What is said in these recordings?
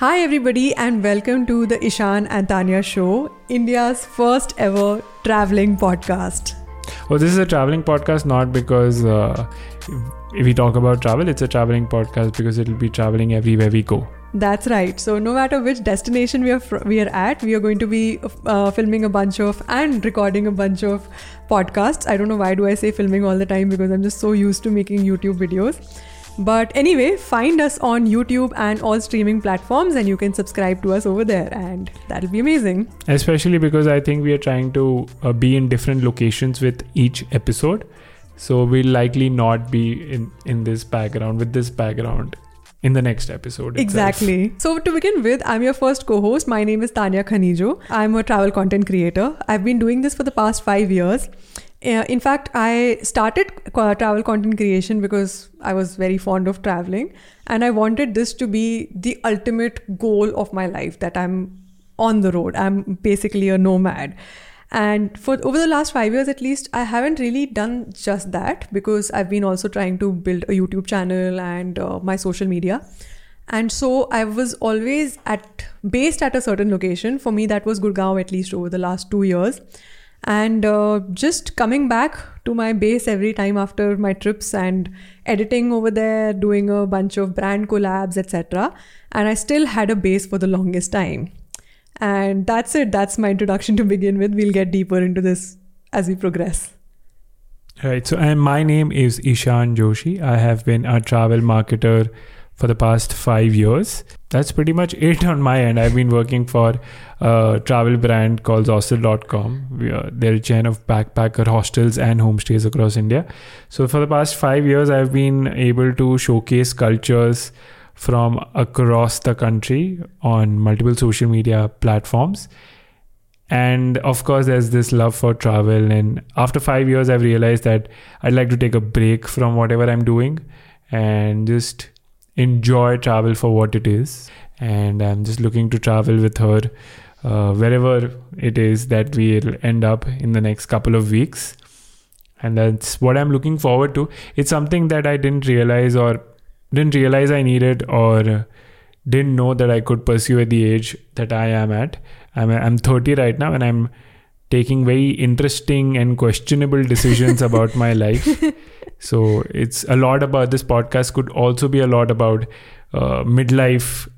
Hi, everybody, and welcome to the Ishan and Tanya Show, India's first ever traveling podcast. Well, this is a traveling podcast not because uh, if we talk about travel, it's a traveling podcast because it'll be traveling everywhere we go. That's right. So no matter which destination we are fr- we are at, we are going to be uh, filming a bunch of and recording a bunch of podcasts. I don't know why do I say filming all the time because I'm just so used to making YouTube videos. But anyway, find us on YouTube and all streaming platforms, and you can subscribe to us over there, and that'll be amazing. Especially because I think we are trying to uh, be in different locations with each episode, so we'll likely not be in in this background with this background in the next episode. itself. Exactly. So to begin with, I'm your first co-host. My name is Tanya Khanijo. I'm a travel content creator. I've been doing this for the past five years. Uh, in fact, I started travel content creation because I was very fond of traveling, and I wanted this to be the ultimate goal of my life. That I'm on the road. I'm basically a nomad. And for over the last five years at least, I haven't really done just that because I've been also trying to build a YouTube channel and uh, my social media. And so I was always at based at a certain location. For me, that was Gurgaon at least over the last two years. And uh, just coming back to my base every time after my trips and editing over there, doing a bunch of brand collabs, etc. And I still had a base for the longest time. And that's it. That's my introduction to begin with. We'll get deeper into this as we progress. Right. So, and my name is Ishan Joshi. I have been a travel marketer for the past five years. That's pretty much it on my end. I've been working for a travel brand called Zostel.com. Are, they're a chain of backpacker hostels and homestays across India. So, for the past five years, I've been able to showcase cultures from across the country on multiple social media platforms and of course there's this love for travel and after 5 years i've realized that i'd like to take a break from whatever i'm doing and just enjoy travel for what it is. And i'm just looking to travel with her uh, wherever it is that we'll end up in the next couple of weeks. And that's what i'm looking forward to. It's something that i didn't realize or didn't realize i needed or didn't know that i could pursue at the age that i am at. I'm I'm 30 right now, and I'm taking very interesting and questionable decisions about my life. So it's a lot about this podcast. Could also be a lot about uh, midlife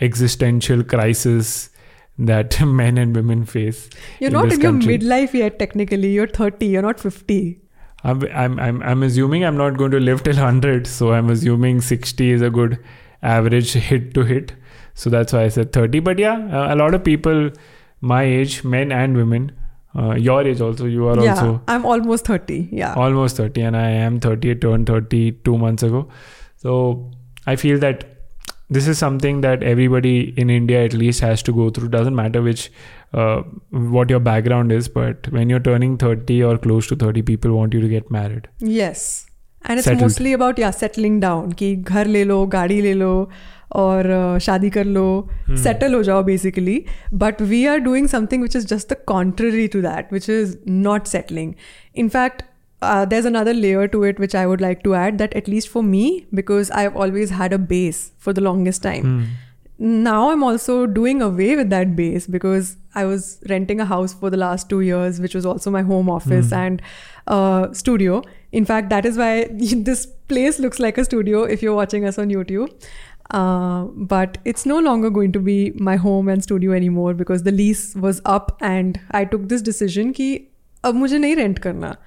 existential crisis that men and women face. You're in not in country. your midlife yet, technically. You're 30, you're not 50. I'm, I'm I'm I'm assuming I'm not going to live till 100, so I'm assuming 60 is a good average hit to hit. So that's why I said 30. But yeah, a lot of people my age, men and women, uh, your age also, you are yeah, also I'm almost 30. Yeah. almost 30, and I am 30. I turned 30 two months ago. So I feel that this is something that everybody in India at least has to go through. Doesn't matter which uh, what your background is, but when you're turning 30 or close to 30, people want you to get married. Yes. And it's mostly about yeah settling down कि घर ले लो गाड़ी ले लो और शादी कर लो hmm. Settle हो जाओ basically but we are doing something which is just the contrary to that which is not settling in fact there is another layer to it which I would like to add that at least for me because I have always had a base for the longest time now I'm also doing away with that base because I was renting a house for the last two years, which was also my home office and uh, studio. In fact, that is why this place looks like a studio if you're watching us on YouTube. Uh, but it's no longer going to be my home and studio anymore because the lease was up and I took this decision कि अब मुझे नहीं rent करना.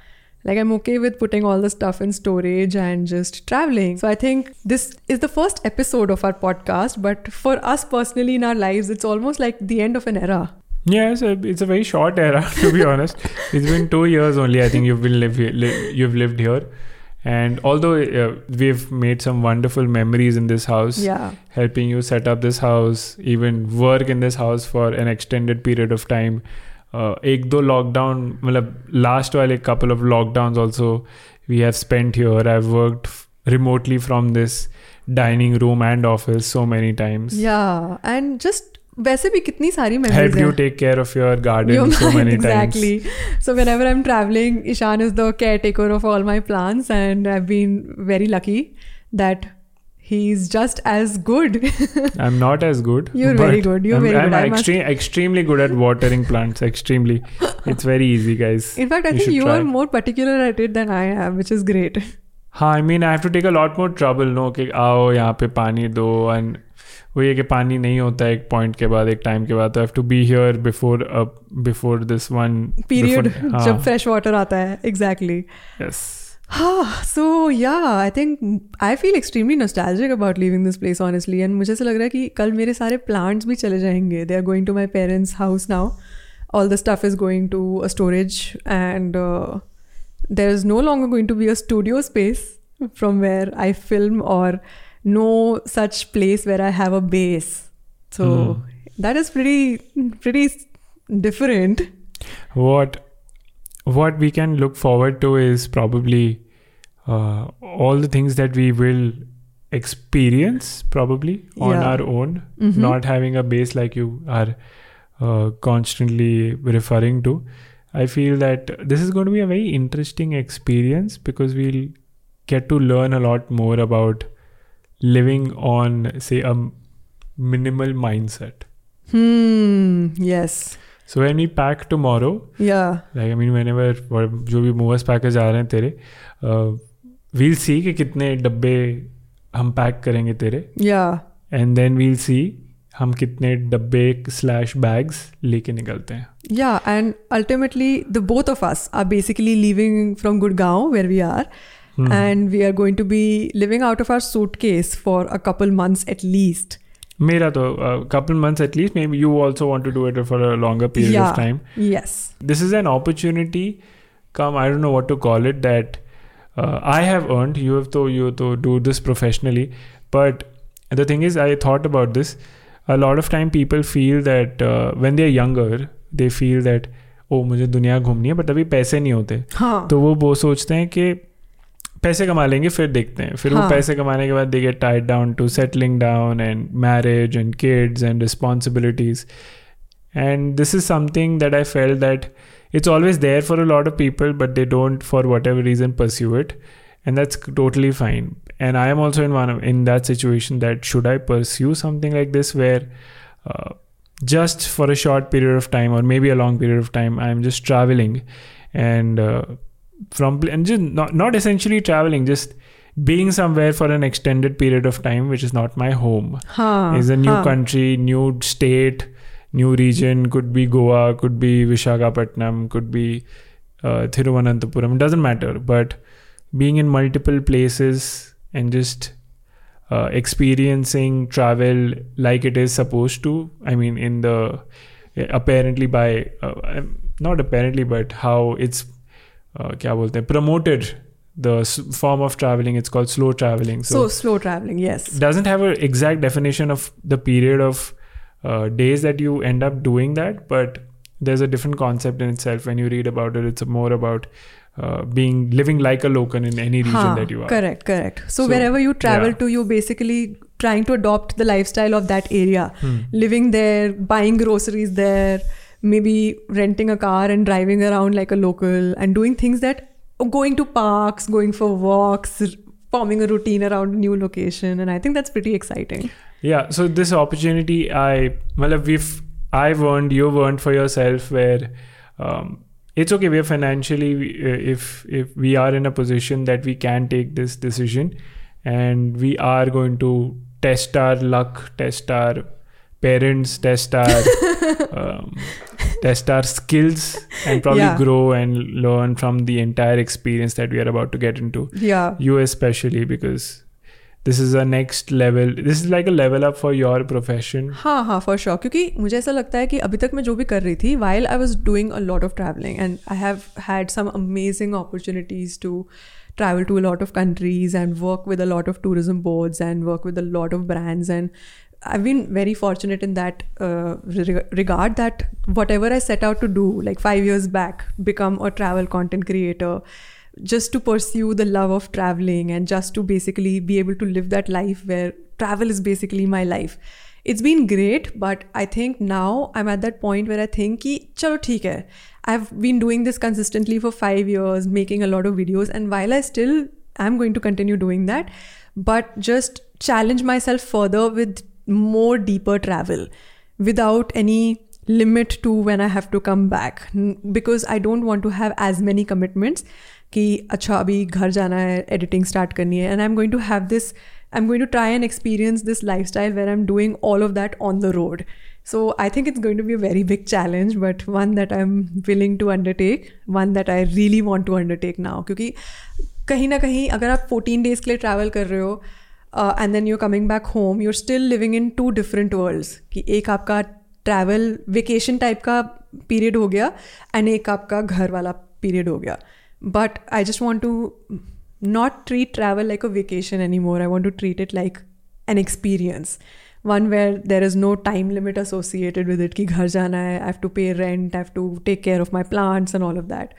Like I'm okay with putting all the stuff in storage and just traveling. So I think this is the first episode of our podcast, but for us personally in our lives, it's almost like the end of an era. Yeah, it's a, it's a very short era to be honest. It's been two years only. I think you've been live, li- you've lived here, and although uh, we've made some wonderful memories in this house, Yeah. helping you set up this house, even work in this house for an extended period of time. Uh, एक दो lockdown मतलब last वाले couple of lockdown also we have spent here I worked remotely from this dining room and office so many times. Yeah and just वैसे भी कितनी सारी memories you take care of your garden so many times exactly so whenever I am travelling Ishaan is the care taker of all my plants and I have been very lucky that he's just as good. I'm not as good. You're very but good. You're I'm, very I'm good. I must- extre- extremely good at watering plants. Extremely. It's very easy, guys. In fact, I You think should you try. are more particular at it than I am, which is great. हाँ I mean I have to take a lot more trouble no कि आओ यहाँ पे पानी दो and वो ये कि पानी नहीं होता है एक पॉइंट के बाद एक टाइम के बाद तो have to be here before before this one Period. हाँ जब fresh water आता है. Exactly. Yes so yeah, I think I feel extremely nostalgic about leaving this place honestly, and मुझे ऐसा लग रहा है कि कल मेरे सारे plants भी चले जाएंगे. They are going to my parents' house now. All the stuff is going to a storage, and uh, there is no longer going to be a studio space from where I film or no such place where I have a base. So that is pretty pretty different. what what we can look forward to is probably uh, all the things that we will experience probably on Yeah. our own Mhm. not having a base like you are uh, constantly referring to i feel that this is going to be a very interesting experience because we'll get to learn a lot more about living on say a minimal mindset Hmm. Yes. so when we pack tomorrow Yeah. Like I mean whenever what- जो भी movers पैके जा रहे हैं तेरे we'll सी कि कितने डब्बे हम पैक करेंगे तेरे। या एंड देन वील सी हम कितने डब्बे स्लैश बैग्स लेके निकलते हैं। Yeah and ultimately the both of us are basically living from Gurgaon where we are and we are going to be living out of our suitcase for a couple months at least मेरा तो couple months at least maybe you also want to do it for a longer period of time yes this is an opportunity come I don't know what to call it that uh, i have earned you have to you have to do this professionally but the thing is i thought about this a lot of time people feel that uh, when they are younger they feel that oh मुझे दुनिया घूमनी है but अभी पैसे नहीं होते हाँ. तो वो वो सोचते हैं कि पैसे कमा लेंगे फिर देखते हैं फिर वो हाँ. पैसे कमाने के बाद they get tied down to settling down and marriage and kids and responsibilities and this is something that i felt that it's always there for a lot of people but they don't for whatever reason pursue it and that's totally fine and i am also in one of, in that situation that should i pursue something like this where uh, just for a short period of time or maybe a long period of time i'm just traveling and uh, from and just not, not essentially traveling just being somewhere for an extended period of time which is not my home हाँ. is a new हाँ. country, new state, new region. Could be Goa, could be Vishakhapatnam, could be uh, Thiruvananthapuram. Doesn't matter. But being in multiple places and just uh, experiencing travel like it is supposed to. I mean, in the apparently by uh, not apparently, but how it's uh, क्या बोलते हैं promoted the s- form of traveling. It's called slow traveling. So slow traveling. Yes. doesn't have an exact definition of the period of uh, days that you end up doing that but there's a different concept in itself when you read about it it's more about uh, being living like a local in any region हाँ, that you are Correct, correct. So, So, wherever you travel yeah. to, you're basically trying to adopt the lifestyle of that area. Hmm. Living there, buying groceries there, maybe renting a car and driving around like a local and doing things that going to parks, going for walks, forming a routine around a new location. And I think that's pretty exciting. Yeah so this opportunity i well we've i've earned you've earned for yourself where um, it's okay we're financially uh, if if we are in a position that we can take this decision and we are going to test our luck test our parents test our um, test our skills and probably Yeah. grow and learn from the entire experience that we are about to get into Yeah. you especially because this is a next level this is like a level up for your profession हाँ हाँ for sure क्योंकि मुझे ऐसा लगता है कि अभी तक मैं जो भी कर रही थी while I was doing a lot of travelling and I have had some amazing opportunities to travel to a lot of countries and work with a lot of tourism boards and work with a lot of brands and I've been very fortunate in that uh, re- regard that whatever I set out to do like 5 years back become a travel content creator just to pursue the love of traveling and just to basically be able to live that life where travel is basically my life. It's been great but i think now i'm at that point where i think ki chalo theek hai. I've been doing this consistently for 5 years making a lot of videos and while i still am going to continue doing that but just challenge myself further with more deeper travel without any limit to when I have to come back. Because I don't want to have as many commitments कि अच्छा अभी घर जाना है editing start करनी है and I am going to have this I am going to try and experience this lifestyle where I am doing all of that on the road so I think it's going to be a very big challenge, but one that I'm willing to undertake, one that I really want to undertake now. क्योंकि कहीं ना कहीं अगर आप 14 days के लिए travel कर रहे हो and then you coming back home you're still living in two different worlds कि एक आपका ट्रैवल वेकेशन टाइप का पीरियड हो गया एंड एक आपका घर वाला पीरियड हो गया But I just want to not treat travel like a vacation anymore. I want to treat it like an experience. One where there is no time limit associated with it. Ki ghar jana hai, I have to pay rent, I have to take care of my plants and all of that.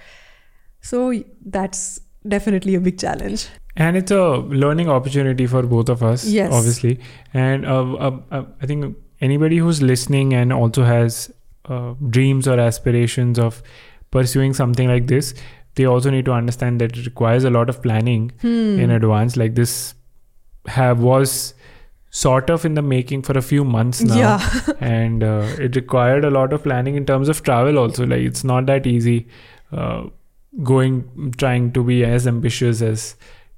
So that's definitely a big challenge. And it's a learning opportunity for both of us, yes. obviously. And uh, uh, uh, I think anybody who's listening and also has uh, dreams or aspirations of pursuing something like this, they also need to understand that it requires a lot of planning in advance like this have was sort of in the making for a few months now Yeah. and uh, it required a lot of planning in terms of travel also like it's not that easy uh, going trying to be as ambitious as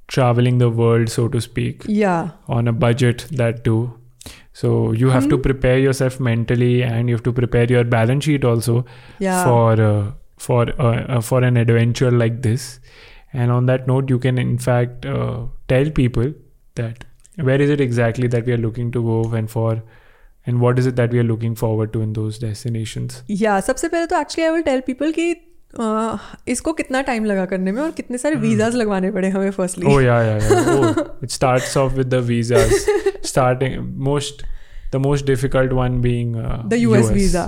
traveling the world so to speak Yeah. on a budget that too so you have to prepare yourself mentally and you have to prepare your balance sheet also Yeah. for uh, for uh, uh, for an adventure like this and on that note you can in fact uh, tell people that where is it exactly that we are looking to go and for and what is it that we are looking forward to in those destinations या सबसे पहले तो actually I will tell people कि uh, इसको कितना time लगा करने में और कितने सारे वीजाज लगवाने पड़े हमें firstly oh yeah yeah, yeah. oh, it starts off with the visas starting most the most difficult one being uh, the US, visa.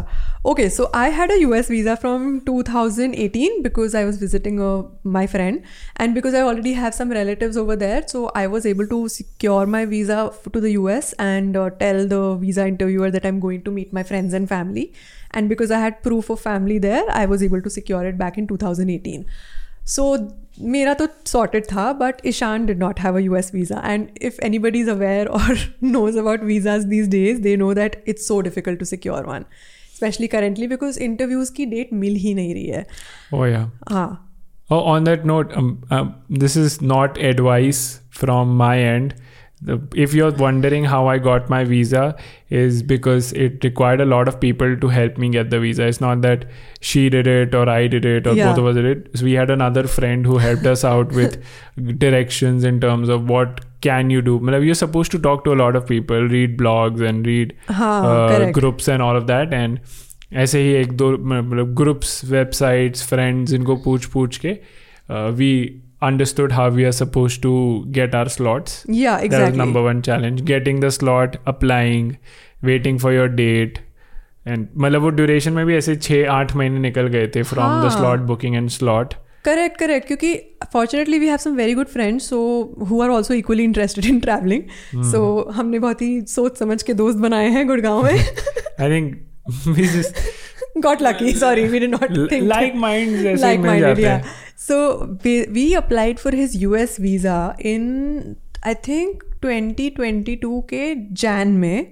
Okay, so I had a US visa from 2018 because I was visiting uh, my friend and because I already have some relatives over there. So I was able to secure my visa to the US and uh, tell the visa interviewer that I'm going to meet my friends and family. And because I had proof of family there, I was able to secure it back in 2018. So मेरा तो sorted था but Ishaan did not have a U S visa and if anybody is aware और knows about visas these days they know that it's so difficult to secure one specially currently because interviews की date मिल ही नहीं रही है. हाँ. On that note this is not advice from my end The, if you're wondering how I got my visa, is because it required a lot of people to help me get the visa. It's not that she did it or I did it or Yeah. both of us did it. So we had another friend who helped us out with directions in terms of what can you do. Matlab, You're supposed to talk to a lot of people, read blogs and read हाँ uh, correct groups and all of that and ऐसे ही एक दो मतलब groups websites friends इनको पूछ पूछ के uh, we understood how we are supposed to get our slots yeah that was exactly number one challenge getting the slot applying waiting for your date and मतलब वो ड्यूरेशन में भी ऐसे छः आठ महीने निकल गए थे फ्रॉम द हाँ। Slot booking and slot Correct, correct. क्योंकि fortunately we have some very good friends so who are also equally interested in traveling. So हमने बहुत ही सोच समझ के दोस्त बनाए हैं गुड़गांव में. I think we just got lucky sorry we did not like mind like mind so we applied for his U S visa in I think 2022 के जैन में.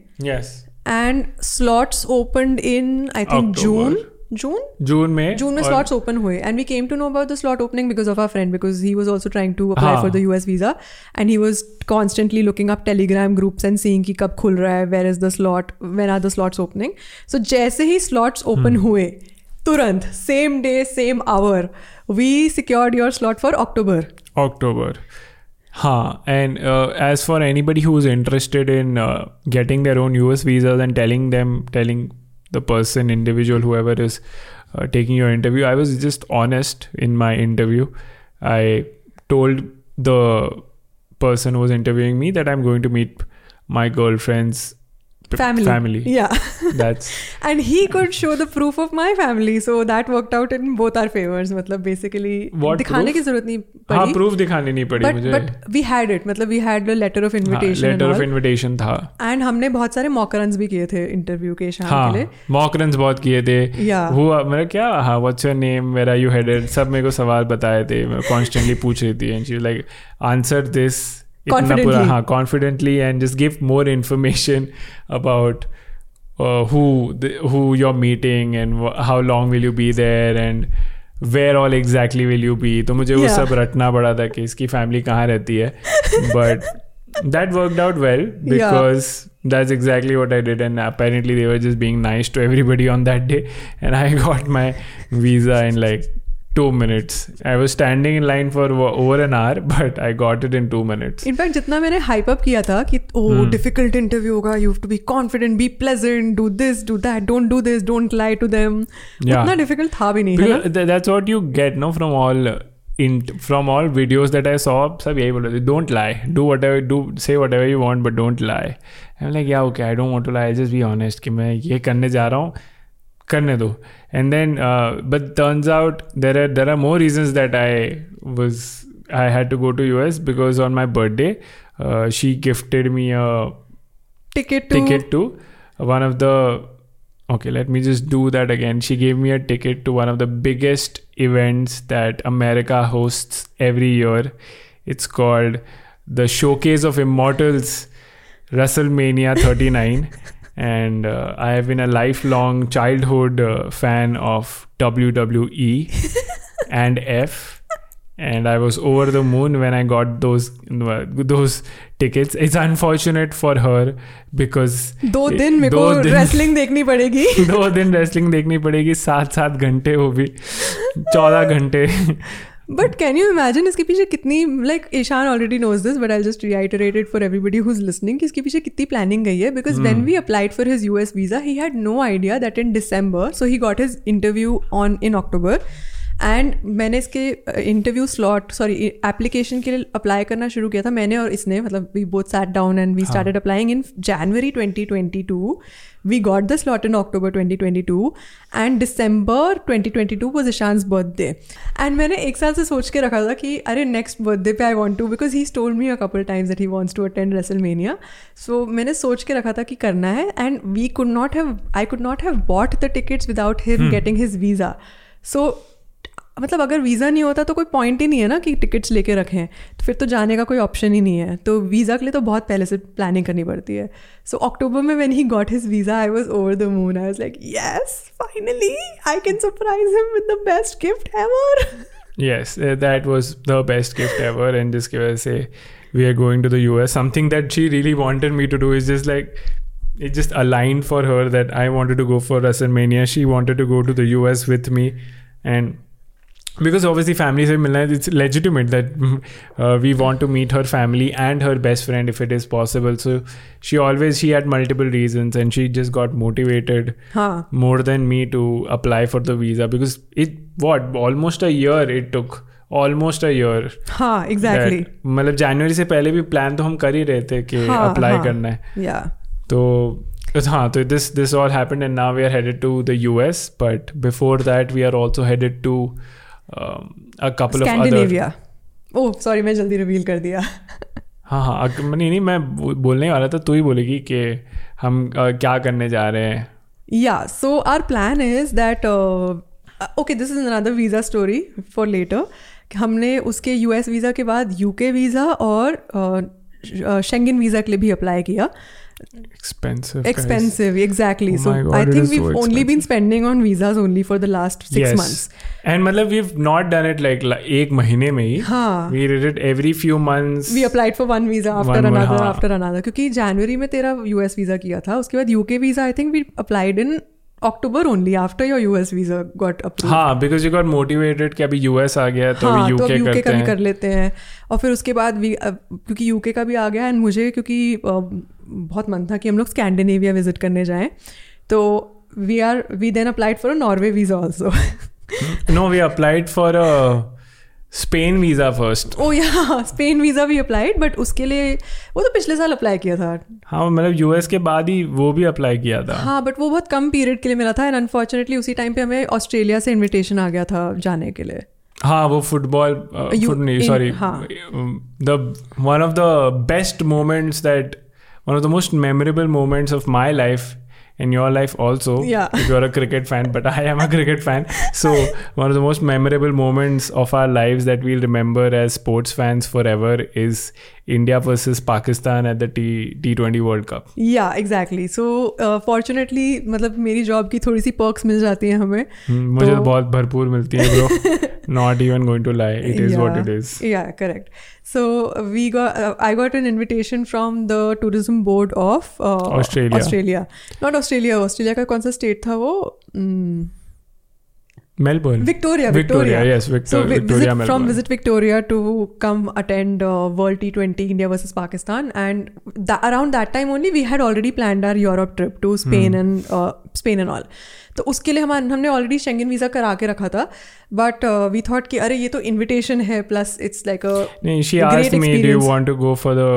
And slots open in I think June June? June में June में slots open हुए। And we came to know about the slot opening because of our friend because he was also trying to apply for the US visa and he was constantly looking up Telegram groups and seeing की कब खुल रहा है where is the slot where are the slots opening so जैसे ही slots open हुए तुरंत same day same hour we secured your slot for October October हाँ and as for anybody who is interested in getting their own U S visas and telling them telling the person, individual, whoever is uh, taking your interview, I was just honest in my interview. I told the person who was interviewing me that I'm going to meet my girlfriend's family Family. yeah That's and he could show the proof of my family so that worked out in both our favors मतलब basically What दिखाने proof? की ज़रूरत नहीं हाँ पड़ी proof दिखानी नहीं पड़ी but मुझे but we had it मतलब we had a letter of invitation and letter of all. Invitation था एंड हमने बहुत सारे मॉकरन्स भी किए थे इंटरव्यू के शाम के लिए हाँ मॉकरन्स बहुत किए थे Yeah. हुआ मेरा क्या हाँ what's your name where are you headed सब मेरे को सवाल बताए थे मैं कॉन्स्टेंटली पूछ रही थी and she like answer this इतना पूरा Confidently. हाँ confidently and just give more information about who the, who you're meeting and wh- how long will you be there and where all exactly will you be तो मुझे वो Yeah. सब रटना पड़ा था कि इसकी फैमिली कहाँ रहती है but that worked out well because that's exactly what I did and apparently they were just being nice to everybody on that day and I got my visa in like two minutes I was standing in line for over an hour but I got it in two minutes in fact जितना मैंने hype up किया था कि oh difficult interview होगा you to be confident be pleasant do this do that don't do this don't lie to them उतना difficult था भी नहीं that's what you get know from all in from all videos that I saw सब यही बोल रहे थे don't lie do whatever do say whatever you want but don't lie like yeah okay I don't want to lie just be honest कि मैं ये करने जा रहा हूँ. करने दो and then uh, but turns out there are there are more reasons that I was I had to go to US because on my birthday uh, she gifted me a ticket to ticket to one of the okay let me just do that again she gave me a ticket to one of the biggest events that america hosts every year it's called the showcase of immortals wrestlemania 39 and uh, i have been a lifelong childhood uh, fan of wwe and f and I was over the moon when I got those those tickets. It's unfortunate for her because दो दिन मेरे दो को दिन- wrestling देखनी पड़ेगी दो दिन रेसलिंग देखनी पड़ेगी सात सात घंटे वो भी चौदह घंटे बट कैन यू इमेजिन इसके पीछे कितनी like Ishan already knows this but I just reiterate it for everybody who is listening कि इसके पीछे कितनी प्लानिंग गई है because when we applied for his U S visa he had no idea that in December so he got his interview on in October and मैंने इसके interview slot sorry application के लिए अप्लाई करना शुरू किया था मैंने और इसने मतलब we both sat down and we started applying in January 2022 we got the slot in October 2022 and December 2022 was Ishan's birthday and मैंने एक साल से सोच के रखा था कि अरे नेक्स्ट बर्थडे पे I want to because he stole me a couple times that he wants to attend WrestleMania so मैंने सोच के रखा था कि करना है and we could not have I could not have bought the tickets without him getting his visa so मतलब अगर वीज़ा नहीं होता तो कोई पॉइंट ही नहीं है ना कि टिकट्स लेके रखें। तो फिर तो जाने का कोई ऑप्शन ही नहीं है। तो वीज़ा के लिए तो बहुत पहले से प्लानिंग करनी पड़ती है। सो अक्टूबर में when he got his visa I was over the moon I was like yes finally I can surprise him with the best gift ever yes that was the best gift ever and जिसकी वजह से we are going to the U something that she really wanted me to do is just like it just aligned for her that I wanted to go for WrestleMania she wanted to go to the U with me and because obviously family से मिलना है it's legitimate that uh, we want to meet her family and her best friend if it is possible so she always she had multiple reasons and she just got motivated हाँ more than me to apply for the visa because it what almost a year it took almost a year हाँ exactly that- मतलब जनवरी से पहले भी plan तो हम कर ही रहे थे कि हाँ, अप्लाई हाँ. करना है या तो हाँ तो this this all happened and now we are headed to the US but before that we are also headed to um, a couple of other Scandinavia oh sorry मैं जल्दी रिवील कर दिया। हाँ हाँ नहीं नहीं मैं बोलने वाला था तू ही बोलेगी कि हम uh, क्या करने जा रहे हैं। Yeah so our plan is that okay this is this is another visa story for later. कि हमने उसके यूएस वीज़ा के बाद यूके वीज़ा और शेंगन वीज़ा के लिए भी अप्लाई किया। Expensive guys. Expensive Oh so God, I it think is we so only been spending on visas only for the last six And मतलब we've not done it like like एक महीने में ही हाँ we did it every few months. We applied for one visa after One more, हाँ. After another क्योंकि जनवरी में तेरा यूएस वीज़ा किया था उसके बाद UK visa I think we applied in October only after your US visa got approve हाँ बिकॉज़ यू गॉट मोटिवेटेड कि अभी यूएस आ गया तो हाँ अभी तो यूके करते का हैं कर लेते हैं और फिर उसके बाद भी क्योंकि यूके का भी आ गया एंड मुझे क्योंकि बहुत मन था कि हम लोग स्कैंडिनेविया विज़िट करने जाएँ। तो we are we then applied for a Norway visa also no we applied for a Spain visa first oh yeah Spain visa भी अप्लाइड बट उसके लिए वो तो पिछले साल अप्लाई किया था। हाँ मतलब यूएस के बाद ही वो भी अप्लाई किया था। हाँ बट वो बहुत कम पीरियड के लिए मिला था एंड अनफॉर्चुनेटली उसी टाइम पे हमें ऑस्ट्रेलिया से इनविटेशन आ गया था जाने के लिए। हाँ वो football sorry. The one of the best moments that one of the most memorable moments of my life in your life also Yeah. if you're a cricket fan but i am a cricket fan so one of the most memorable moments of our lives that we'll remember as sports fans forever is india versus pakistan at the T t20 world cup yeah exactly so fortunately uh, मतलब मेरी job की थोड़ी सी perks मिल जाती हैं हमें हम्म, मुझे तो तो- बहुत भरपूर मिलती है bro not even going to lie it is what it is Yeah, correct. So we got, uh, I got an invitation from the tourism board of uh, Australia. Australia, not Australia. Australia का कौन सा state था वो? Hmm. Melbourne. Victoria, Victoria, Victoria. yes, Victor, so, Victoria, visit, Melbourne. from Visit Victoria to come attend uh, World T20 India versus Pakistan, and th- around that time only we had already planned our Europe trip to Spain hmm. and uh, Spain and all. तो उसके लिए हम हमने already Schengen visa करा के रखा था but we thought कि अरे ये तो इनविटेशन है plus it's like a Nee, she a great asked me, "Do you experience." want to go for the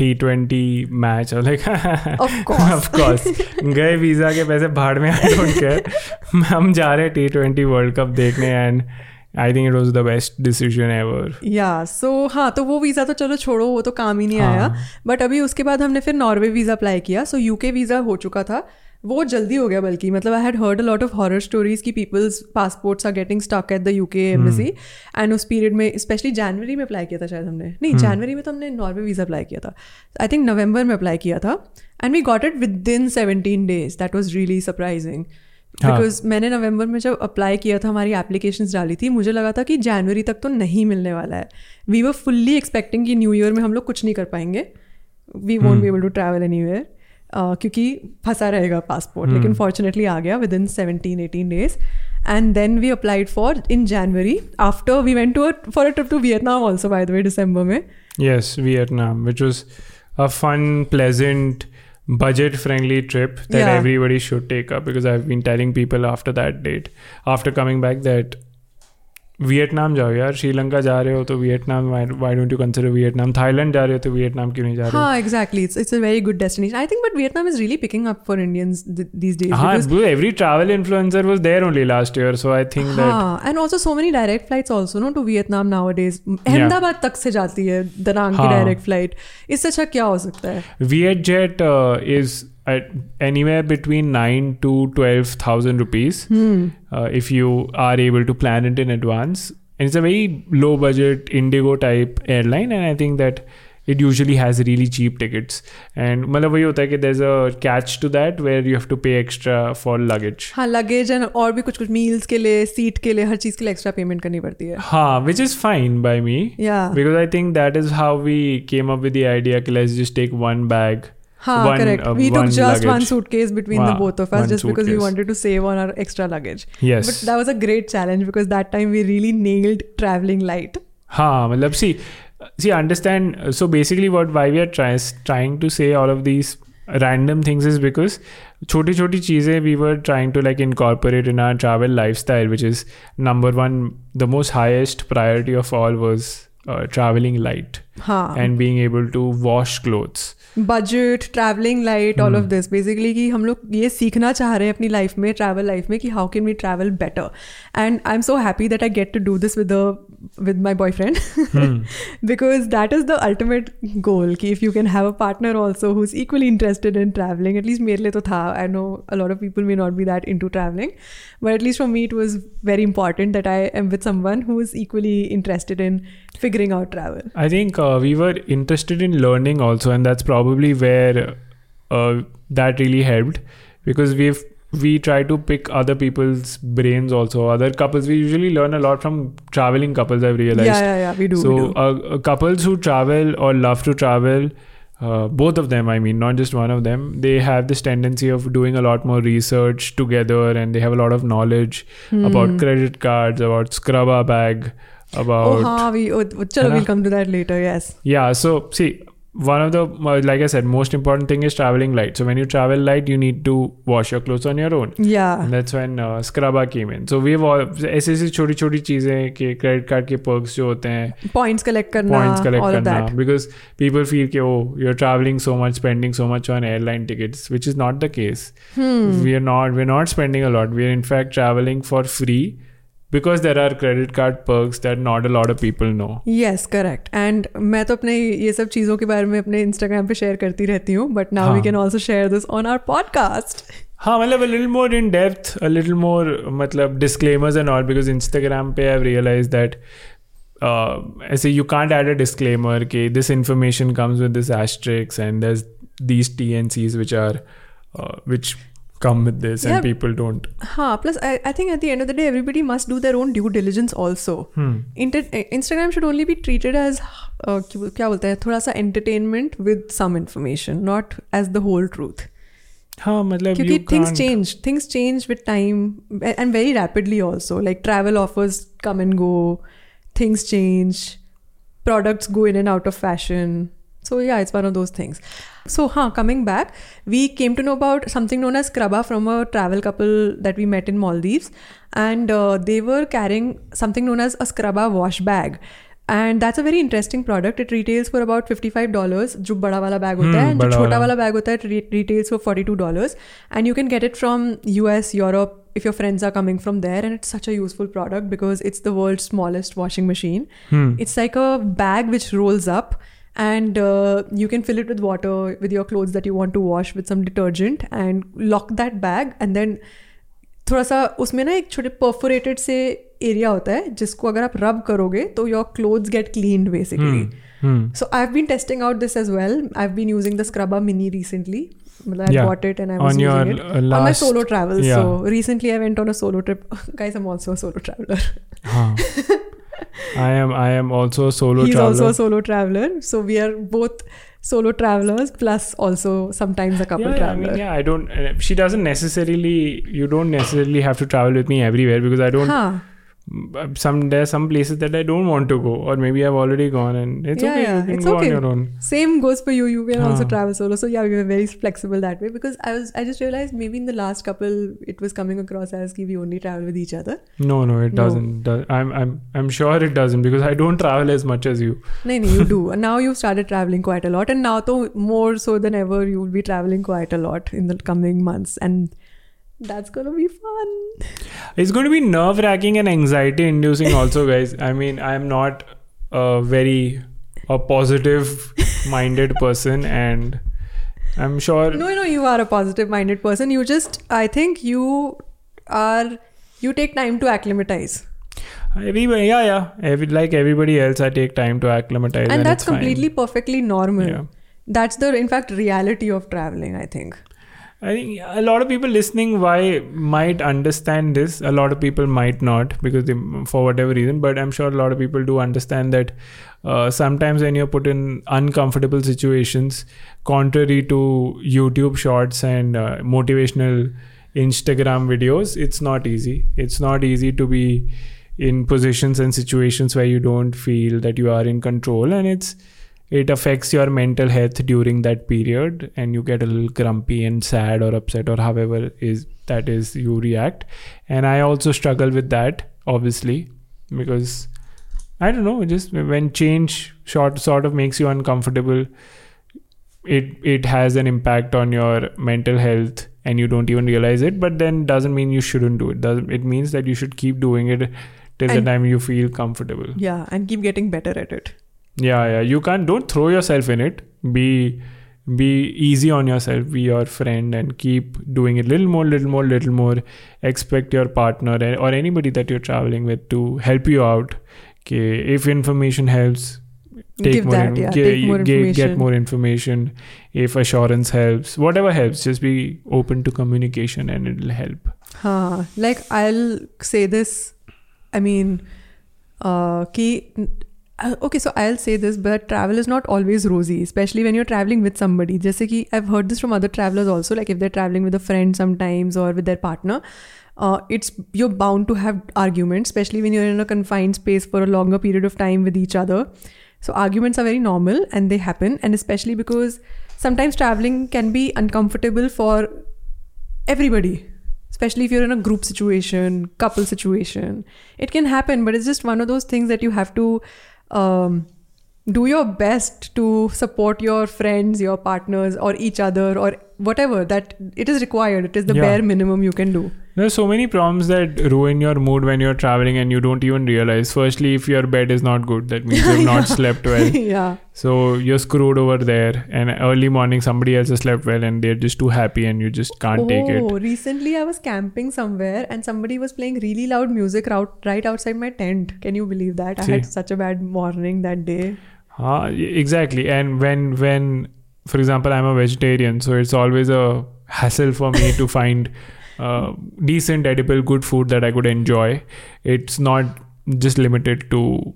T20 match?" I was like, Of course. of course." गए visa के पैसे भाड़ में आई डोंट केयर हम जा रहे T twenty world cup देखने and I think it was the best decision ever yeah so हाँ तो वो वीज़ा तो चलो छोड़ो वो तो काम ही नहीं हाँ. आया हाँ। बट अभी उसके बाद हमने फिर नॉर्वे वीज़ा अप्लाई किया सो यूके वीज़ा हो चुका था वो जल्दी हो गया बल्कि मतलब I had heard a lot of horror stories की people's passports are getting stuck at the U UK embassy and उस पीरियड में स्पेशली जनवरी में अप्लाई किया था शायद हमने। नहीं जनवरी में तो हमने नॉर्वे वीज़ा अप्लाई किया था। आई थिंक नवंबर में अप्लाई किया था and we got it within seventeen days that was really surprising. Because मैंने नवंबर में जब अप्लाई किया था हमारी एप्लीकेशन डाली थी मुझे लगा था कि जनवरी तक तो नहीं मिलने वाला है। वी वर फुल्ली एक्सपेक्टिंग कि न्यू ईयर में हम लोग कुछ नहीं कर पाएँगे। We won't be able to travel any क्योंकि फंसा रहेगा पासपोर्ट लेकिन हम्म। फॉर्चुनेटली आ गया within seventeen eighteen days and then we applied for in January after we went to for a trip to Vietnam also by the way December में. Yes Vietnam which was a fun pleasant budget friendly trip that yeah. everybody should take up because i've been telling people after that date after coming Vietnam जाओ यार श्रीलंका जा रहे हो तो Vietnam why don't you consider Vietnam Thailand जा रहे हो तो वियतनाम क्यों नहीं जा रहे हो? हाँ exactly it's it's a very good destination I think but Vietnam is really picking up for Indians these days हाँ every travel influencer was there only last year so I think that हाँ and also so many direct flights also no to Vietnam nowadays Ahmedabad तक से जाती है Da Nang की हाँ। Direct flight इससे अच्छा क्या हो सकता है? VietJet uh, is at anywhere between nine to twelve thousand rupees uh, if you are able to plan it in advance. And it's a very low budget Indigo type airline, and I think that it usually has really cheap tickets. And मतलब वही होता है कि there's a catch to that where you have to pay extra for luggage. हाँ luggage and और भी कुछ कुछ मील्स के लिए सीट के लिए हर चीज़ के लिए एक्स्ट्रा पेमेंट करनी पड़ती है हाँ, which is fine by me. या Because I think that is how we came up with the idea. कि let's just take one bag. हाँ one, correct uh, we took one just one luggage. Suitcase between the हाँ, both of us one just because we suitcase. Wanted to save on hour extra luggage Yes. But that was a great challenge because that time we really nailed travelling light हाँ मतलब see see understand so basically what why we are try, trying to say all of these random things is because छोटी छोटी चीज़ें we were trying to like incorporate in our travel lifestyle which is number one the most highest priority of all was uh, traveling light हाँ and being able to wash clothes Budget traveling light all of. This basically कि हम लोग ये सीखना चाह रहे हैं अपनी लाइफ में ट्रैवल लाइफ में कि how can we travel better and I am so happy that I get to do this with with my boyfriend. Hmm. because that is the ultimate goal ki if you can have a partner also who's equally interested in traveling at least mere to tha. I know a lot of people may not be that into traveling but at least for me it was very important that i am with someone who is equally interested in figuring out travel. I think uh, we were interested in learning also and that's probably where uh, that really helped because we've we try to pick other people's brains also other couples we usually learn a lot from traveling couples i've realized yeah yeah, yeah we do so we do. Uh, uh, couples who travel or love to travel uh, both of them i mean not just one of them they have this tendency of doing a lot more research together and they have a lot of knowledge mm. about credit cards about scrubba bag oh, about oh, ha, we, oh, chalo, we'll come to that later yes yeah so see one of the uh, like i said most important thing is traveling light so when you travel light you need to wash your clothes on your own Yeah. and that's when uh, scrubber came in so we've all ऐसे ऐसी छोटी छोटी चीज़ें कि credit card के perks जो होते हैं Points collect करना, पॉइंट्स कलेक्ट all of करना that. because people feel कि oh you're traveling so much spending so much on airline tickets which is not the case Hmm. we are not we're not spending a lot we are in fact traveling for free because there are credit card perks that not a lot of people know. Yes correct and मैं तो अपने ये सब चीज़ों के बारे में अपने इंस्टाग्राम पे शेयर करती रहती हूँ बट नाउ वी हाँ. Can also share this on our podcast हाँ मतलब a little more in depth, a little more मतलब disclaimers and all because Instagram पे I've realized that uh, ऐसे you can't add a disclaimer कि this information comes with this asterisk and there's these TNCs which are uh, which come with this Yeah. and people don't. हाँ plus I think eight the end of the day everybody must do their own due diligence also Hmm. Instagram should only be treated as क्या बोलते हैं थोड़ा सा entertainment with some information not as the whole truth हाँ मतलब क्योंकि you things can't- change things change with time and very rapidly also like travel offers come and go things change products go in and out of fashion so yeah, it's one of those things. So huh, coming back, we came to know about something known as scrubba from a travel couple that we met in Maldives, and uh, they were carrying something known as a scrubba wash bag. and that's a very interesting product. It retails for about fifty-five dollars. Dollars जो bag. वाला bag होता है and जो छोटा वाला bag होता है retails for forty two dollars if your friends are coming from there and it's such a useful product because it's the world's smallest washing machine hmm. it's like a bag which rolls up and uh, you can fill it with water with your clothes that you want to wash with some detergent and lock that bag and then थोड़ा सा उसमें ना एक छोटे perforated से area होता है जिसको अगर आप रब करोगे तो your clothes gate cleaned basically Hmm. So I've been testing out this as well. I've been using the Scrubba Mini recently. Well, I Yeah. bought it and I was On your, using it uh, on my last- solo travels. yeah. So recently I went on a solo trip. Guys, I'm also a solo traveler. Huh. I am I am also a solo He's traveler. also a solo traveler. So we are both solo travelers plus also sometimes a couple yeah, yeah, I traveler. mean, yeah, I don't. She doesn't necessarily. You don't necessarily have to travel with me everywhere because I don't. Huh. Mm, Some there are some places that I don't want to go, or maybe I've already gone, and it's Yeah, okay. yeah, it's go okay. on your own. Same goes for you. You can also travel solo. So yeah, we were very flexible that way because I was I just realized maybe in the last couple it was coming across as ki we only travel with each other. No, no, it No. doesn't. Do- I'm I'm I'm sure it doesn't because I don't travel as much as you. No, no, you do. And now you've started traveling quite a lot, and now though more so than ever, you will be traveling quite a lot in the coming months, and that's gonna be fun. It's going to be nerve wracking and anxiety inducing, also, guys. I mean, I'm not a very a positive minded person, and I'm sure. No, no, you are a positive-minded person. You just, I think you are, you take time to acclimatize, Everybody, yeah, yeah. Every, like everybody else, I take time to acclimatize, and, that's it's fine. completely perfectly normal. Yeah. That's the, in fact, reality of traveling. I think. I think a lot of people listening why might understand this. A lot of people might not because they, for whatever reason. But I'm sure a lot of people do understand that uh, sometimes when you're put in uncomfortable situations, contrary to YouTube shorts and uh, motivational Instagram videos, it's not easy. It's not easy to be in positions and situations where you don't feel that you are in control, and it's it affects your mental health during that period and you get a little grumpy and sad or upset or however is that is you react. And i also struggle with that obviously because i don't know just when change short sort of makes you uncomfortable it it has an impact on your mental health and you don't even realize it but then doesn't mean you shouldn't do it. Doesn't it means that you should keep doing it till the time you feel comfortable. Yeah, and keep getting better at it. Yeah, yeah. You can't. Don't throw yourself in it. Be be easy on yourself. Be your friend and keep doing it. Little more, little more, little more. Expect your partner or anybody that you're traveling with to help you out. Okay, if information helps, take Give more. that, in- yeah, take more ge- Get information. more information. If assurance helps, whatever helps, just be open to communication and it'll help. Huh. Like I'll say this. I mean, uh, ki, uh, okay, so I'll say this, but travel is not always rosy, especially when you're traveling with somebody. Just ki, I've heard this from other travelers also. Like if they're traveling with a friend sometimes or with their partner, uh, it's you're bound to have arguments, especially when you're in a confined space for a longer period of time with each other. So arguments are very normal and they happen, and especially because sometimes traveling can be uncomfortable for everybody especially if you're in a group situation couple situation it can happen but it's just one of those things that you have to um, do your best to support your friends your partners or each other or whatever that it is required it is the Yeah. bare minimum you can do There's so many problems that ruin your mood when you're traveling and you don't even realize. Firstly, if your bed is not good, that means you've not slept well. yeah. So you're screwed over there. And early morning, somebody else has slept well and they're just too happy and you just can't take it. Oh, recently I was camping somewhere and somebody was playing really loud music out, right outside my tent. Can you believe that? I had such a bad morning that day. Ah, exactly. And when when for example I'm a vegetarian, so it's always a hassle for me to find uh, decent, edible, good food that I could enjoy. It's not just limited to.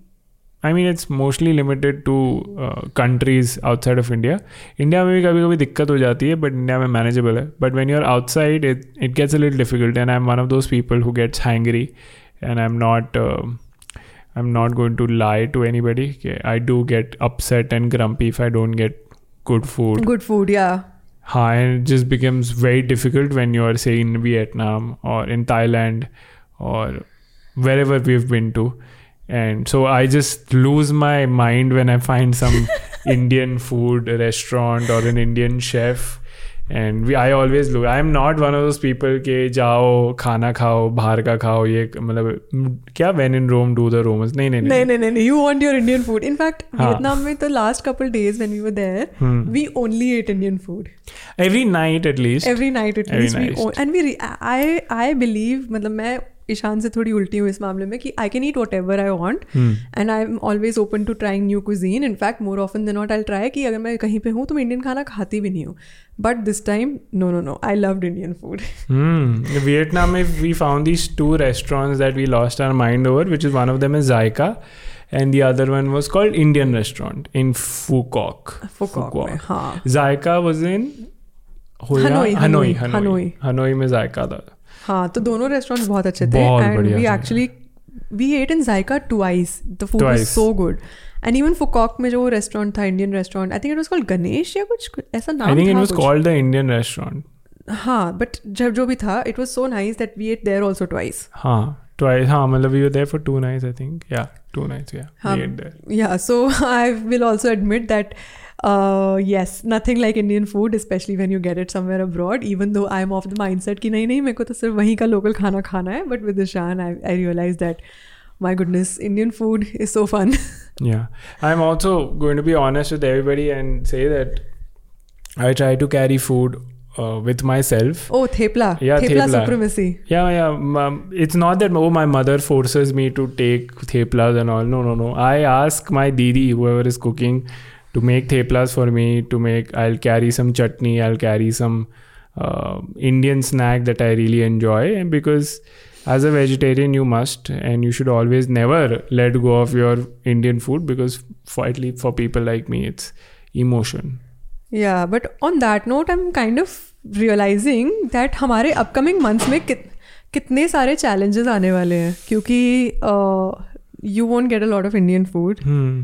I mean, it's mostly limited to uh, countries outside of India. India में भी कभी कभी दिक्कत हो जाती है but India में manageable है but when you are outside it it gets a little difficult and I M one of those people who gets Hungary and I am not I'm not going to lie to anybody. Okay, I do get upset and grumpy if I don't get good food. Good food, yeah. Huh, and it just becomes very difficult when you're say in Vietnam or in Thailand or wherever we've been to. And so I just lose my mind when I find some Indian food restaurant or an Indian chef. And we I always look I am not one of those people के जाओ खाना खाओ बाहर का खाओ ये मतलब क्या when in Rome do the Romans नहीं नहीं नहीं नहीं। नहीं you want your Indian food in fact Vietnam में तो last couple days when we were there we only ate Indian food every night at least every night at least and we I I believe मतलब मैं ईशान से थोड़ी उल्टी हूँ इस मामले में कि I can eat whatever I want and I am always open to trying new cuisine in fact more often than not I try कि अगर मैं कहीं पे हूँ तो मैं इंडियन खाना खाती भी नहीं हूँ. But this time no no no I love Indian food Vietnam में we found these two restaurant that we lost our mind over which is one of them is Zaika and the other one was called Indian restaurant in Phu Quoc Phu Quoc Zaika was in Hanoi Hanoi Hanoi में जायका था. हाँ तो दोनों restaurants बहुत अच्छे थे and we actually we ate in Zaika twice the food is so good and even Phu Quoc में जो रेस्टोरेंट था Indian restaurant I think it was called Ganesh या कुछ ऐसा नाम I think था it was कुछ। called the Indian हाँ बट जब जो भी था it was so nice that we ate there also twice हाँ twice. हाँ मतलब we were there for two nights I think. Yeah, two nights. Yeah, हाँ. we ate there. Yeah, so I will also admit that uh, yes nothing like indian food especially when you get it somewhere abroad even though i'm of the mindset ki nahi nahi meko to sirf wahi ka local khana khana hai but with ishan i, I realized that my goodness indian food is so fun yeah i'm also going to be honest with everybody and say that i try to carry food uh, with myself. Oh, thepla. Yeah, thepla, thepla. supremacy. Yeah, yeah. It's not that oh my mother forces me to take theplas and all. No, no, no. I ask my didi whoever is cooking to make theplas for me. To make, I'll carry some chutney. I'll carry some uh, Indian snack that I really enjoy. And because as a vegetarian, you must, and you should always never let go of your Indian food because for at least for people like me, it's emotion. Yeah, but on that note, I'm kind of realizing that हमारे upcoming months में कित, कितने सारे challenges आने वाले हैं क्योंकि uh, you won't get a lot of Indian food. Hmm.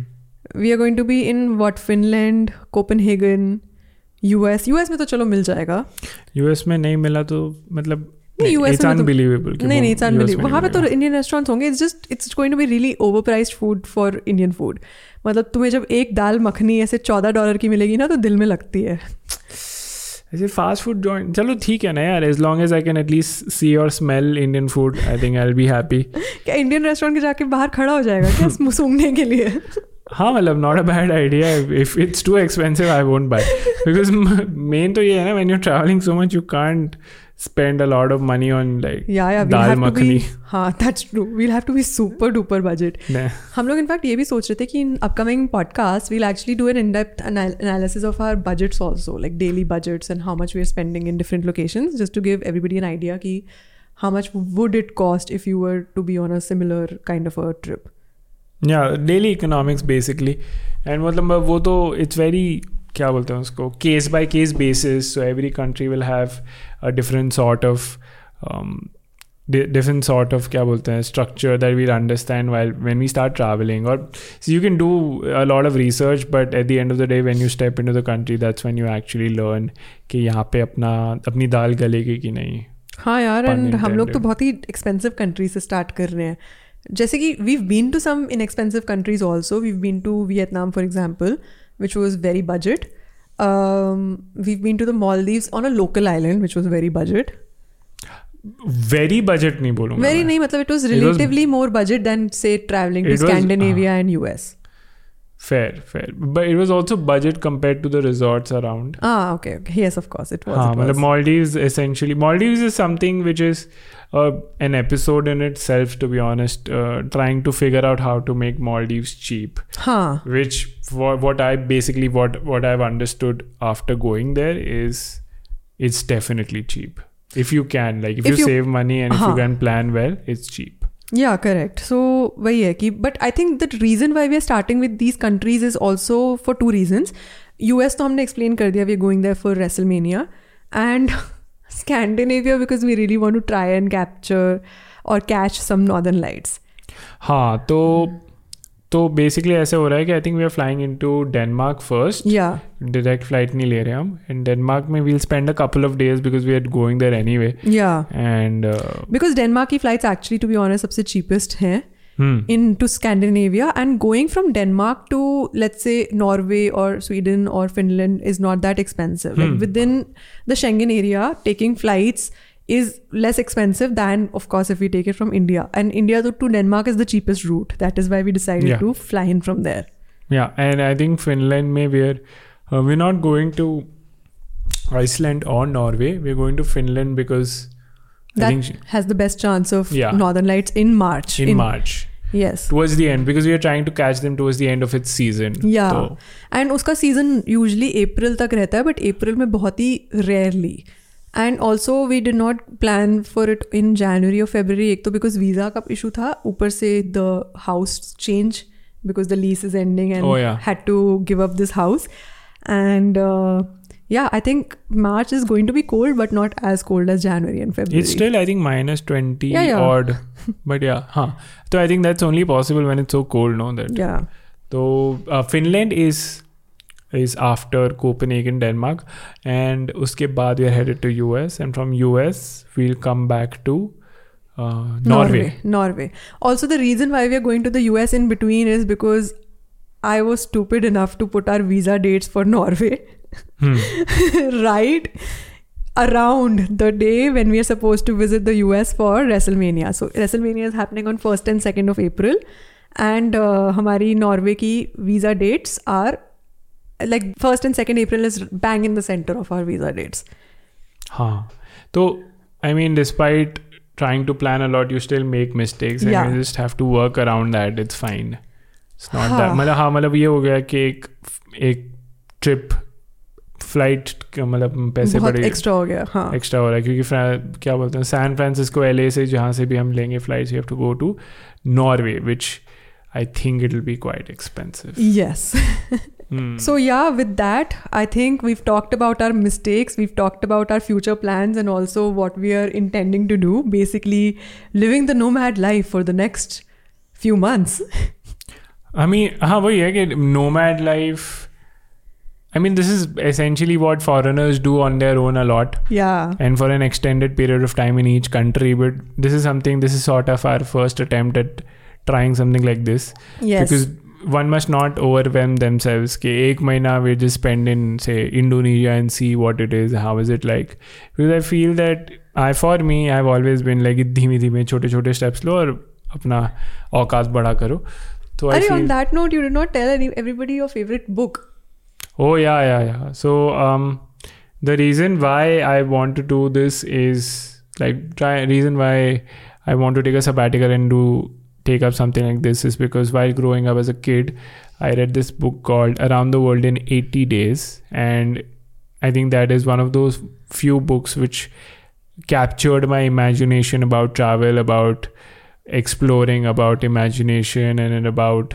We are going to be in what Finland, Copenhagen, US. US में तो चलो मिल जाएगा। यूएस में नहीं मिला तो मतलब नहीं, में तो- अनबिलीवेबल नहीं नहीं इट्स अनबिलीव वहाँ पे तो इंडियन रेस्टोरेंट्स होंगे it's just it's going to be really overpriced food for Indian food मतलब तुम्हें जब एक दाल मखनी ऐसे चौदह डॉलर की मिलेगी ना तो दिल में लगती है। ऐसे फास्ट फ़ूड जॉइंट चलो ठीक है ना यार as long as I can at least see और smell Indian food I think I be happy क्या इंडियन रेस्टोरेंट के जाके बाहर खड़ा हो जाएगा क्या सूंघने के लिए? हाँ मतलब not a bad idea if it's too expensive I won't buy because main तो ये है ना when you traveling so much you can't spend a lot of money on like या या वील dal हैव makhani. हाँ that's true we'll have to be super duper budget Nah. हम लोग इनफैक्ट ये भी सोच रहे थे कि in upcoming podcast we'll actually do an in depth analysis of our budgets also like daily budgets and how much we are spending in different locations just to give everybody an idea कि how much would it cost if you were to be on a similar kind of a trip. या daily economics basically and मतलब वो तो it's very क्या बोलते हैं उसको case by case basis so every country will have a different sort of different sort of क्या बोलते हैं structure that we'll understand while when we start traveling और you can do a lot of research but at the end of the day when you step into the country that's when you actually learn कि यहाँ पे अपना अपनी दाल गलेगी कि नहीं. हाँ यार एंड हम लोग तो बहुत ही एक्सपेंसिव कंट्री से स्टार्ट कर रहे हैं. जैसे कि we've been to some inexpensive countries also we've been to Vietnam for example which was very budget we've been to the Maldives on a local island which was very budget very budget नहीं बोलूँगा very नहीं मतलब it was relatively more budget than say traveling to Scandinavia and It Fair, fair. But it was also budget compared to the resorts around. Ah, okay. okay. Yes, of course. It was. Ah, it was. The Maldives essentially. Maldives is something which is uh, an episode in itself, to be honest, uh, trying to figure out how to make Maldives cheap. Huh. Which, for what I basically, what, what I've understood after going there is it's definitely cheap. If you can, like, if, if you, you, save money and uh-huh. if you can plan well, it's cheap. या correct so वही है कि but I think the reason why we are starting with these countries is also for two reasons U S तो हमने explain कर दिया we are going there for WrestleMania and Scandinavia because we really want to try and capture और catch some northern lights हाँ तो तो basically ऐसे हो रहा है कि I think we are flying into Denmark first या डायरेक्ट फ़्लाइट नहीं ले रहे हम. एंड डेनमार्क में we'll spend a couple of days because we are going there anyway या एंड बिकॉज़ डेनमार्क की फ़्लाइट एक्चुअली टू बी ऑनर सबसे चीपेस्ट है. Into Scandinavia and going from Denmark to let's say Norway और Sweden और Finland is not that expensive within the Schengen area taking flights is less expensive than of course if we take it from India. And India to, to Denmark is the cheapest route. That is why we decided Yeah. to fly in from there. yeah and i think finland may we're uh, we're not going to iceland or norway we're going to finland because i That think sh- has the best chance of Yeah. Northern Lights in March. in, march Yes. towards the end because we are trying to catch them towards the end of its season Yeah. So, and उसका season usually अप्रैल तक रहता है but अप्रैल में बहुत ही rarely And also we did not plan for it in January और February एक तो because visa का इशू था ऊपर से the house change because the lease is ending and Oh, had to give up this house and yeah i think march is going to be cold but not as cold as january and february It's still, I think, minus 20 Yeah, yeah. odd. but yeah, huh. So I think that's only possible when it's so cold, no? That yeah so uh, Finland is is after Copenhagen, Denmark, and uske baad we are headed to US, and from US we'll come back to uh, Norway. Norway. Also, the reason why we are going to the US in between is because I was stupid enough to put our visa dates for Norway Hmm. right around the day when we are supposed to visit the US for WrestleMania. So WrestleMania is happening on 1st and 2nd of April and uh, हमारी Norway की visa dates are like 1st and 2nd April is bang in the center of our visa dates. Huh. So I mean, despite trying to plan a lot, you still make mistakes, and Yeah. you just have to work around that. It's fine. It's not that. हाँ. मतलब हाँ मतलब ये हो गया कि एक एक ट्रिप फ्लाइट मतलब पैसे बहुत बड़े एक्स्ट्रा हो गया हाँ एक्स्ट्रा हो रहा है क्योंकि फ्रा- क्या बोलते हैं सैन फ्रांसिस्को एल से जहाँ से भी हम लेंगे flights you have to go to Norway which I think it will be quite expensive yes So, yeah, with that, I think we've talked about our mistakes, we've talked about our future plans, and also what we are intending to do. Basically, living the nomad life for the next few months. I mean, हाँ वही है कि nomad life. I mean, this is essentially what foreigners do on their own a lot, Yeah. and for an extended period of time in each country. But this is something. This is sort of our first attempt at trying something like this. Yes. because one must not overwhelm themselves कि एक महीना we just spend in say Indonesia and see what it is how is it like because I feel that I for me I've always been like धीमे धीमे छोटे छोटे steps लो और अपना औकात बड़ा करो तो I Are feel on that note, you did not tell any, everybody your favorite book. Oh yeah, yeah, yeah. So um, the reason why I want to do this is like try reason why I want to take a sabbatical and do take up something like this is because while growing up as a kid, I read this book called Around the World in 80 Days, and I think that is one of those few books which captured my imagination about travel, about exploring, about imagination, and about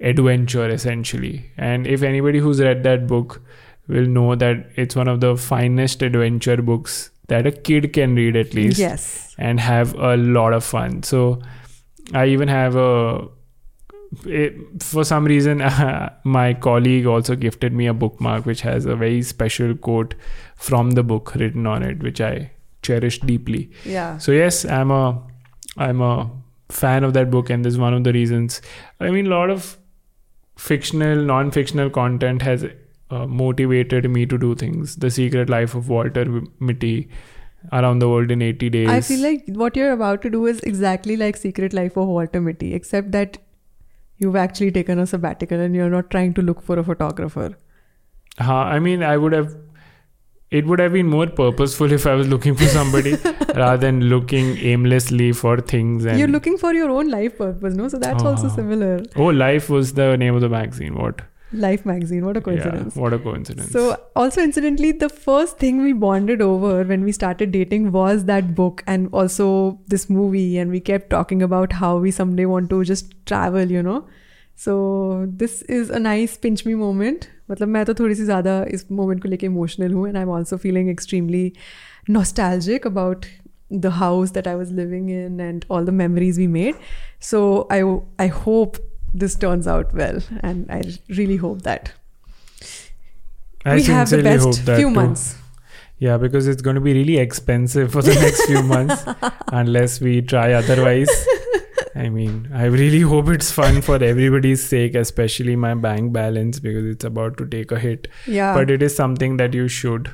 adventure essentially. And if anybody who's read that book will know that it's one of the finest adventure books that a kid can read at least Yes. and have a lot of fun. So I even have a it, for some reason my colleague also gifted me a bookmark which has a very special quote from the book written on it which I cherish deeply. Yeah. So yes, I'm a I'm a fan of that book, and this is one of the reasons. I mean, a lot of fictional, non-fictional content has uh, motivated me to do things. The Secret Life of Walter Mitty, around the world in 80 days. I feel like what you're about to do is exactly like Secret Life of Walter Mitty, except that you've actually taken a sabbatical and you're not trying to look for a photographer. Uh, I mean, I would have. It would have been more purposeful if I was looking for somebody rather than looking aimlessly for things. And You're looking for your own life purpose, no? So that's also Ah. similar. oh, life was the name of the magazine. What? Life magazine, what a coincidence. Yeah, what a coincidence. So, also incidentally, the first thing we bonded over when we started dating was that book and also this movie. And we kept talking about how we someday want to just travel, you know. So, this is a nice pinch me moment. मतलब मैं तो थोड़ी सी ज़्यादा इस moment को लेके emotional हूँ and I am also feeling extremely nostalgic about the house that I was living in and all the memories we made. So I I hope this turns out well, and I really hope that I we have the best few too. months. Yeah, because it's going to be really expensive for the next few months unless we try otherwise. I mean, I really hope it's fun for everybody's sake, especially my bank balance because it's about to take a hit. Yeah, But it is something that you should.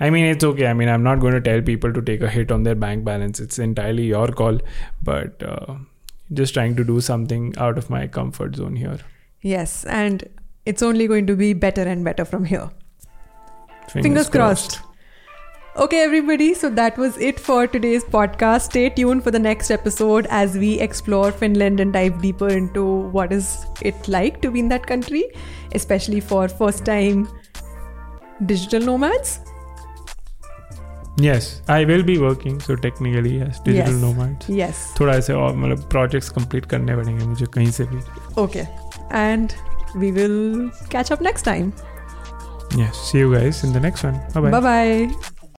I mean, it's okay. I mean, I'm not going to tell people to take a hit on their bank balance. It's entirely your call. But uh, just trying to do something out of my comfort zone here. yes, and it's only going to be better and better from here. Fingers crossed. Okay, everybody, so that was it for today's podcast. Stay tuned for the next episode as we explore Finland and dive deeper into what is it like to be in that country, especially for first time digital nomads. Yes I will be working so technically yes digital nomad yes थोड़ा ऐसे और मतलब projects complete करने पड़ेंगे मुझे कहीं से भी। Okay and we will catch up next time yes see you guys in the next one bye bye